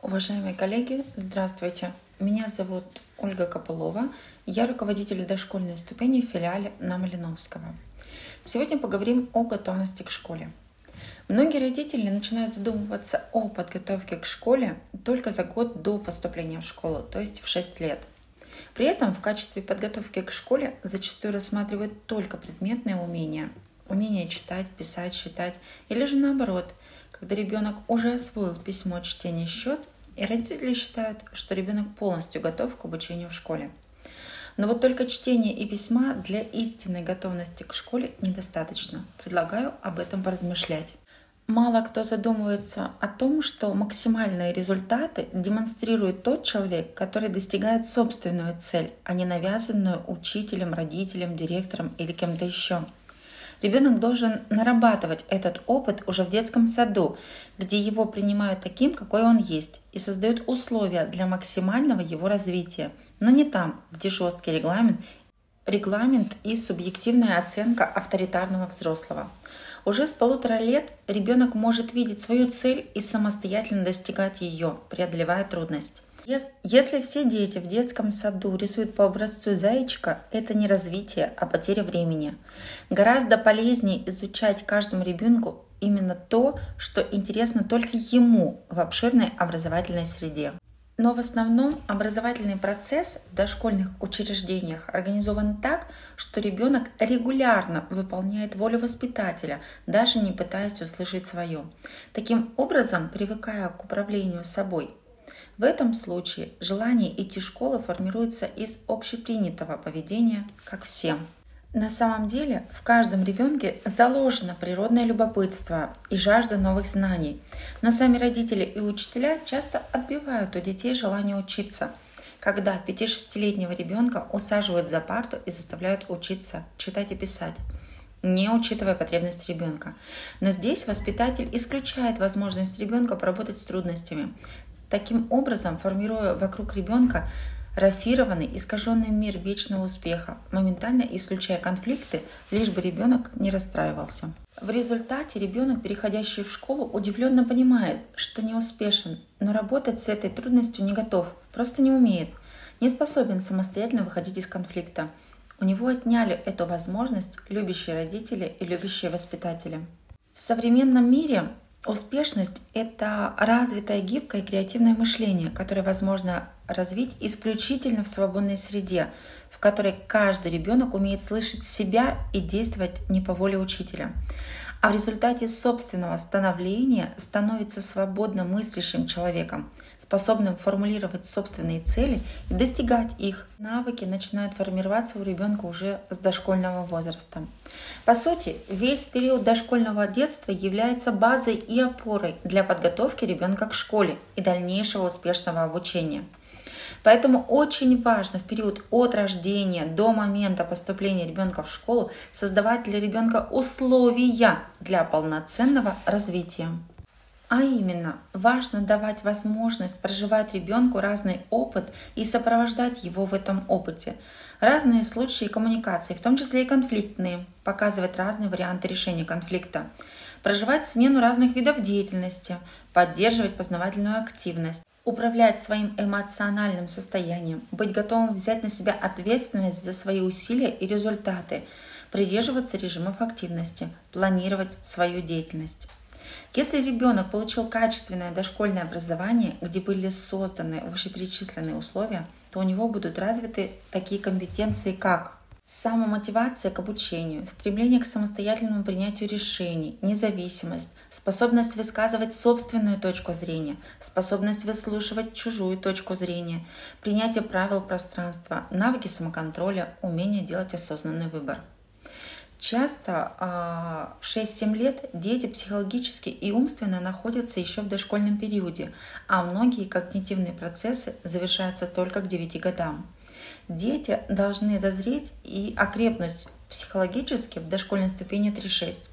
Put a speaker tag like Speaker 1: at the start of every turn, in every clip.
Speaker 1: Уважаемые коллеги, здравствуйте. Меня зовут Ольга Копылова. Я руководитель дошкольной ступени в филиале на Малиновского. Сегодня поговорим о готовности к школе. Многие родители начинают задумываться о подготовке к школе только за год до поступления в школу, то есть в 6 лет. При этом в качестве подготовки к школе зачастую рассматривают только предметные умения, умение читать, писать, считать, или же наоборот, когда ребенок уже освоил письмо, чтение, счет, и родители считают, что ребенок полностью готов к обучению в школе. Но вот только чтение и письма для истинной готовности к школе недостаточно. Предлагаю об этом поразмышлять. Мало кто задумывается о том, что максимальные результаты демонстрирует тот человек, который достигает собственную цель, а не навязанную учителем, родителем, директором или кем-то еще – Ребенок должен нарабатывать этот опыт уже в детском саду, где его принимают таким, какой он есть, и создают условия для максимального его развития, но не там, где жесткий регламент, регламент и субъективная оценка авторитарного взрослого. Уже с полутора лет ребенок может видеть свою цель и самостоятельно достигать ее, преодолевая трудность. Если все дети в детском саду рисуют по образцу зайчика, это не развитие, а потеря времени. Гораздо полезнее изучать каждому ребенку именно то, что интересно только ему в обширной образовательной среде. Но в основном образовательный процесс в дошкольных учреждениях организован так, что ребенок регулярно выполняет волю воспитателя, даже не пытаясь услышать свое. Таким образом, привыкая к управлению собой, в этом случае желание идти в школу формируется из общепринятого поведения, как всем. На самом деле в каждом ребенке заложено природное любопытство и жажда новых знаний, но сами родители и учителя часто отбивают у детей желание учиться, когда 5-6-летнего ребенка усаживают за парту и заставляют учиться читать и писать не учитывая потребности ребенка. Но здесь воспитатель исключает возможность ребенка поработать с трудностями, Таким образом, формируя вокруг ребенка рафированный, искаженный мир вечного успеха, моментально исключая конфликты, лишь бы ребенок не расстраивался. В результате ребенок, переходящий в школу, удивленно понимает, что не успешен, но работать с этой трудностью не готов, просто не умеет, не способен самостоятельно выходить из конфликта. У него отняли эту возможность любящие родители и любящие воспитатели. В современном мире Успешность — это развитое, гибкое и креативное мышление, которое возможно развить исключительно в свободной среде, в которой каждый ребенок умеет слышать себя и действовать не по воле учителя а в результате собственного становления становится свободно мыслящим человеком, способным формулировать собственные цели и достигать их. Навыки начинают формироваться у ребенка уже с дошкольного возраста. По сути, весь период дошкольного детства является базой и опорой для подготовки ребенка к школе и дальнейшего успешного обучения. Поэтому очень важно в период от рождения до момента поступления ребенка в школу создавать для ребенка условия для полноценного развития. А именно, важно давать возможность проживать ребенку разный опыт и сопровождать его в этом опыте. Разные случаи коммуникации, в том числе и конфликтные, показывать разные варианты решения конфликта. Проживать смену разных видов деятельности, поддерживать познавательную активность, управлять своим эмоциональным состоянием, быть готовым взять на себя ответственность за свои усилия и результаты, придерживаться режимов активности, планировать свою деятельность. Если ребенок получил качественное дошкольное образование, где были созданы вышеперечисленные условия, то у него будут развиты такие компетенции, как Самомотивация к обучению, стремление к самостоятельному принятию решений, независимость, способность высказывать собственную точку зрения, способность выслушивать чужую точку зрения, принятие правил пространства, навыки самоконтроля, умение делать осознанный выбор. Часто а, в 6-7 лет дети психологически и умственно находятся еще в дошкольном периоде, а многие когнитивные процессы завершаются только к 9 годам. Дети должны дозреть и окрепнуть психологически в дошкольной ступени 3-6.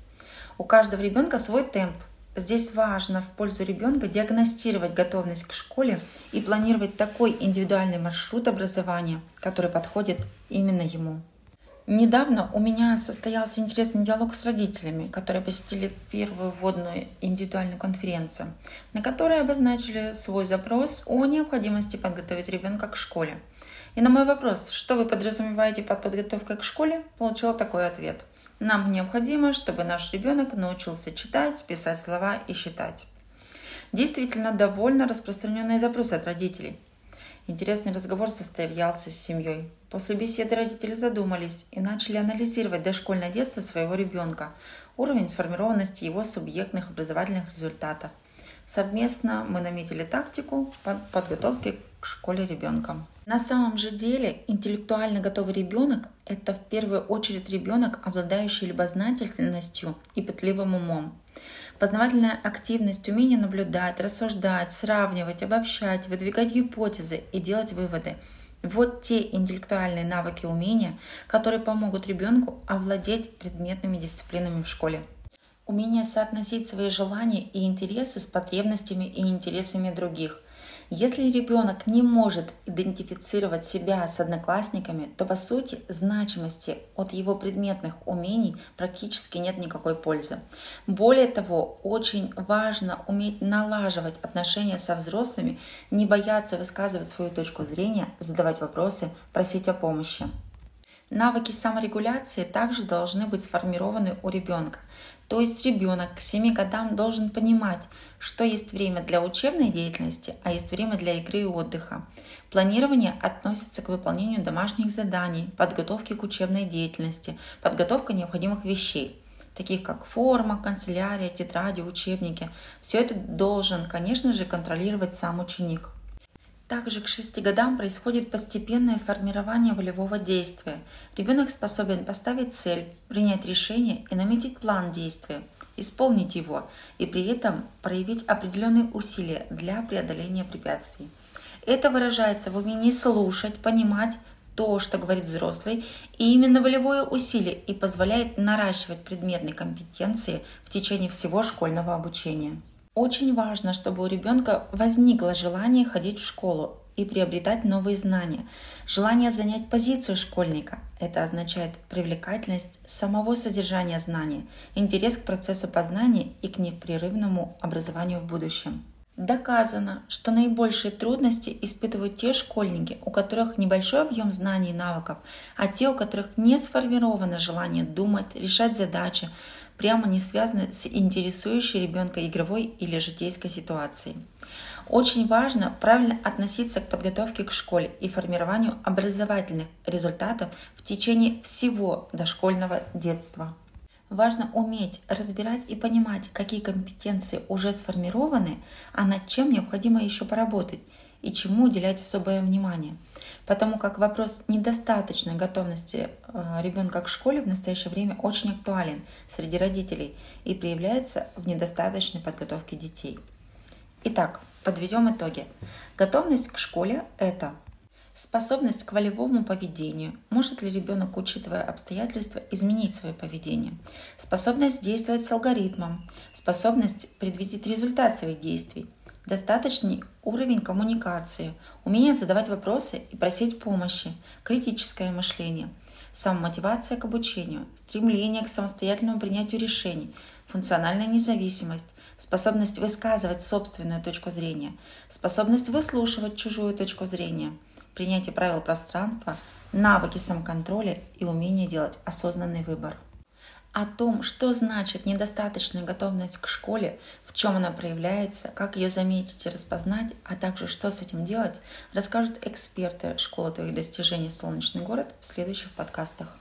Speaker 1: У каждого ребенка свой темп. Здесь важно в пользу ребенка диагностировать готовность к школе и планировать такой индивидуальный маршрут образования, который подходит именно ему. Недавно у меня состоялся интересный диалог с родителями, которые посетили первую вводную индивидуальную конференцию, на которой обозначили свой запрос о необходимости подготовить ребенка к школе. И на мой вопрос, что вы подразумеваете под подготовкой к школе, получила такой ответ. Нам необходимо, чтобы наш ребенок научился читать, писать слова и считать. Действительно довольно распространенный запрос от родителей. Интересный разговор состоялся с семьей. После беседы родители задумались и начали анализировать дошкольное детство своего ребенка, уровень сформированности его субъектных образовательных результатов. Совместно мы наметили тактику подготовки к школе ребенка. На самом же деле интеллектуально готовый ребенок – это в первую очередь ребенок, обладающий любознательностью и пытливым умом. Познавательная активность, умение наблюдать, рассуждать, сравнивать, обобщать, выдвигать гипотезы и делать выводы. Вот те интеллектуальные навыки умения, которые помогут ребенку овладеть предметными дисциплинами в школе. Умение соотносить свои желания и интересы с потребностями и интересами других. Если ребенок не может идентифицировать себя с одноклассниками, то по сути значимости от его предметных умений практически нет никакой пользы. Более того, очень важно уметь налаживать отношения со взрослыми, не бояться высказывать свою точку зрения, задавать вопросы, просить о помощи. Навыки саморегуляции также должны быть сформированы у ребенка. То есть ребенок к 7 годам должен понимать, что есть время для учебной деятельности, а есть время для игры и отдыха. Планирование относится к выполнению домашних заданий, подготовке к учебной деятельности, подготовка необходимых вещей таких как форма, канцелярия, тетради, учебники. Все это должен, конечно же, контролировать сам ученик. Также к 6 годам происходит постепенное формирование волевого действия. Ребенок способен поставить цель, принять решение и наметить план действия, исполнить его и при этом проявить определенные усилия для преодоления препятствий. Это выражается в умении слушать, понимать то, что говорит взрослый, и именно волевое усилие и позволяет наращивать предметные компетенции в течение всего школьного обучения. Очень важно, чтобы у ребенка возникло желание ходить в школу и приобретать новые знания. Желание занять позицию школьника – это означает привлекательность самого содержания знания, интерес к процессу познания и к непрерывному образованию в будущем. Доказано, что наибольшие трудности испытывают те школьники, у которых небольшой объем знаний и навыков, а те, у которых не сформировано желание думать, решать задачи, прямо не связаны с интересующей ребенка игровой или житейской ситуацией. Очень важно правильно относиться к подготовке к школе и формированию образовательных результатов в течение всего дошкольного детства. Важно уметь разбирать и понимать, какие компетенции уже сформированы, а над чем необходимо еще поработать и чему уделять особое внимание. Потому как вопрос недостаточной готовности э, ребенка к школе в настоящее время очень актуален среди родителей и проявляется в недостаточной подготовке детей. Итак, подведем итоги. Готовность к школе – это способность к волевому поведению. Может ли ребенок, учитывая обстоятельства, изменить свое поведение? Способность действовать с алгоритмом. Способность предвидеть результат своих действий достаточный уровень коммуникации, умение задавать вопросы и просить помощи, критическое мышление, самомотивация к обучению, стремление к самостоятельному принятию решений, функциональная независимость, способность высказывать собственную точку зрения, способность выслушивать чужую точку зрения, принятие правил пространства, навыки самоконтроля и умение делать осознанный выбор о том, что значит недостаточная готовность к школе, в чем она проявляется, как ее заметить и распознать, а также что с этим делать, расскажут эксперты школы твоих достижений «Солнечный город» в следующих подкастах.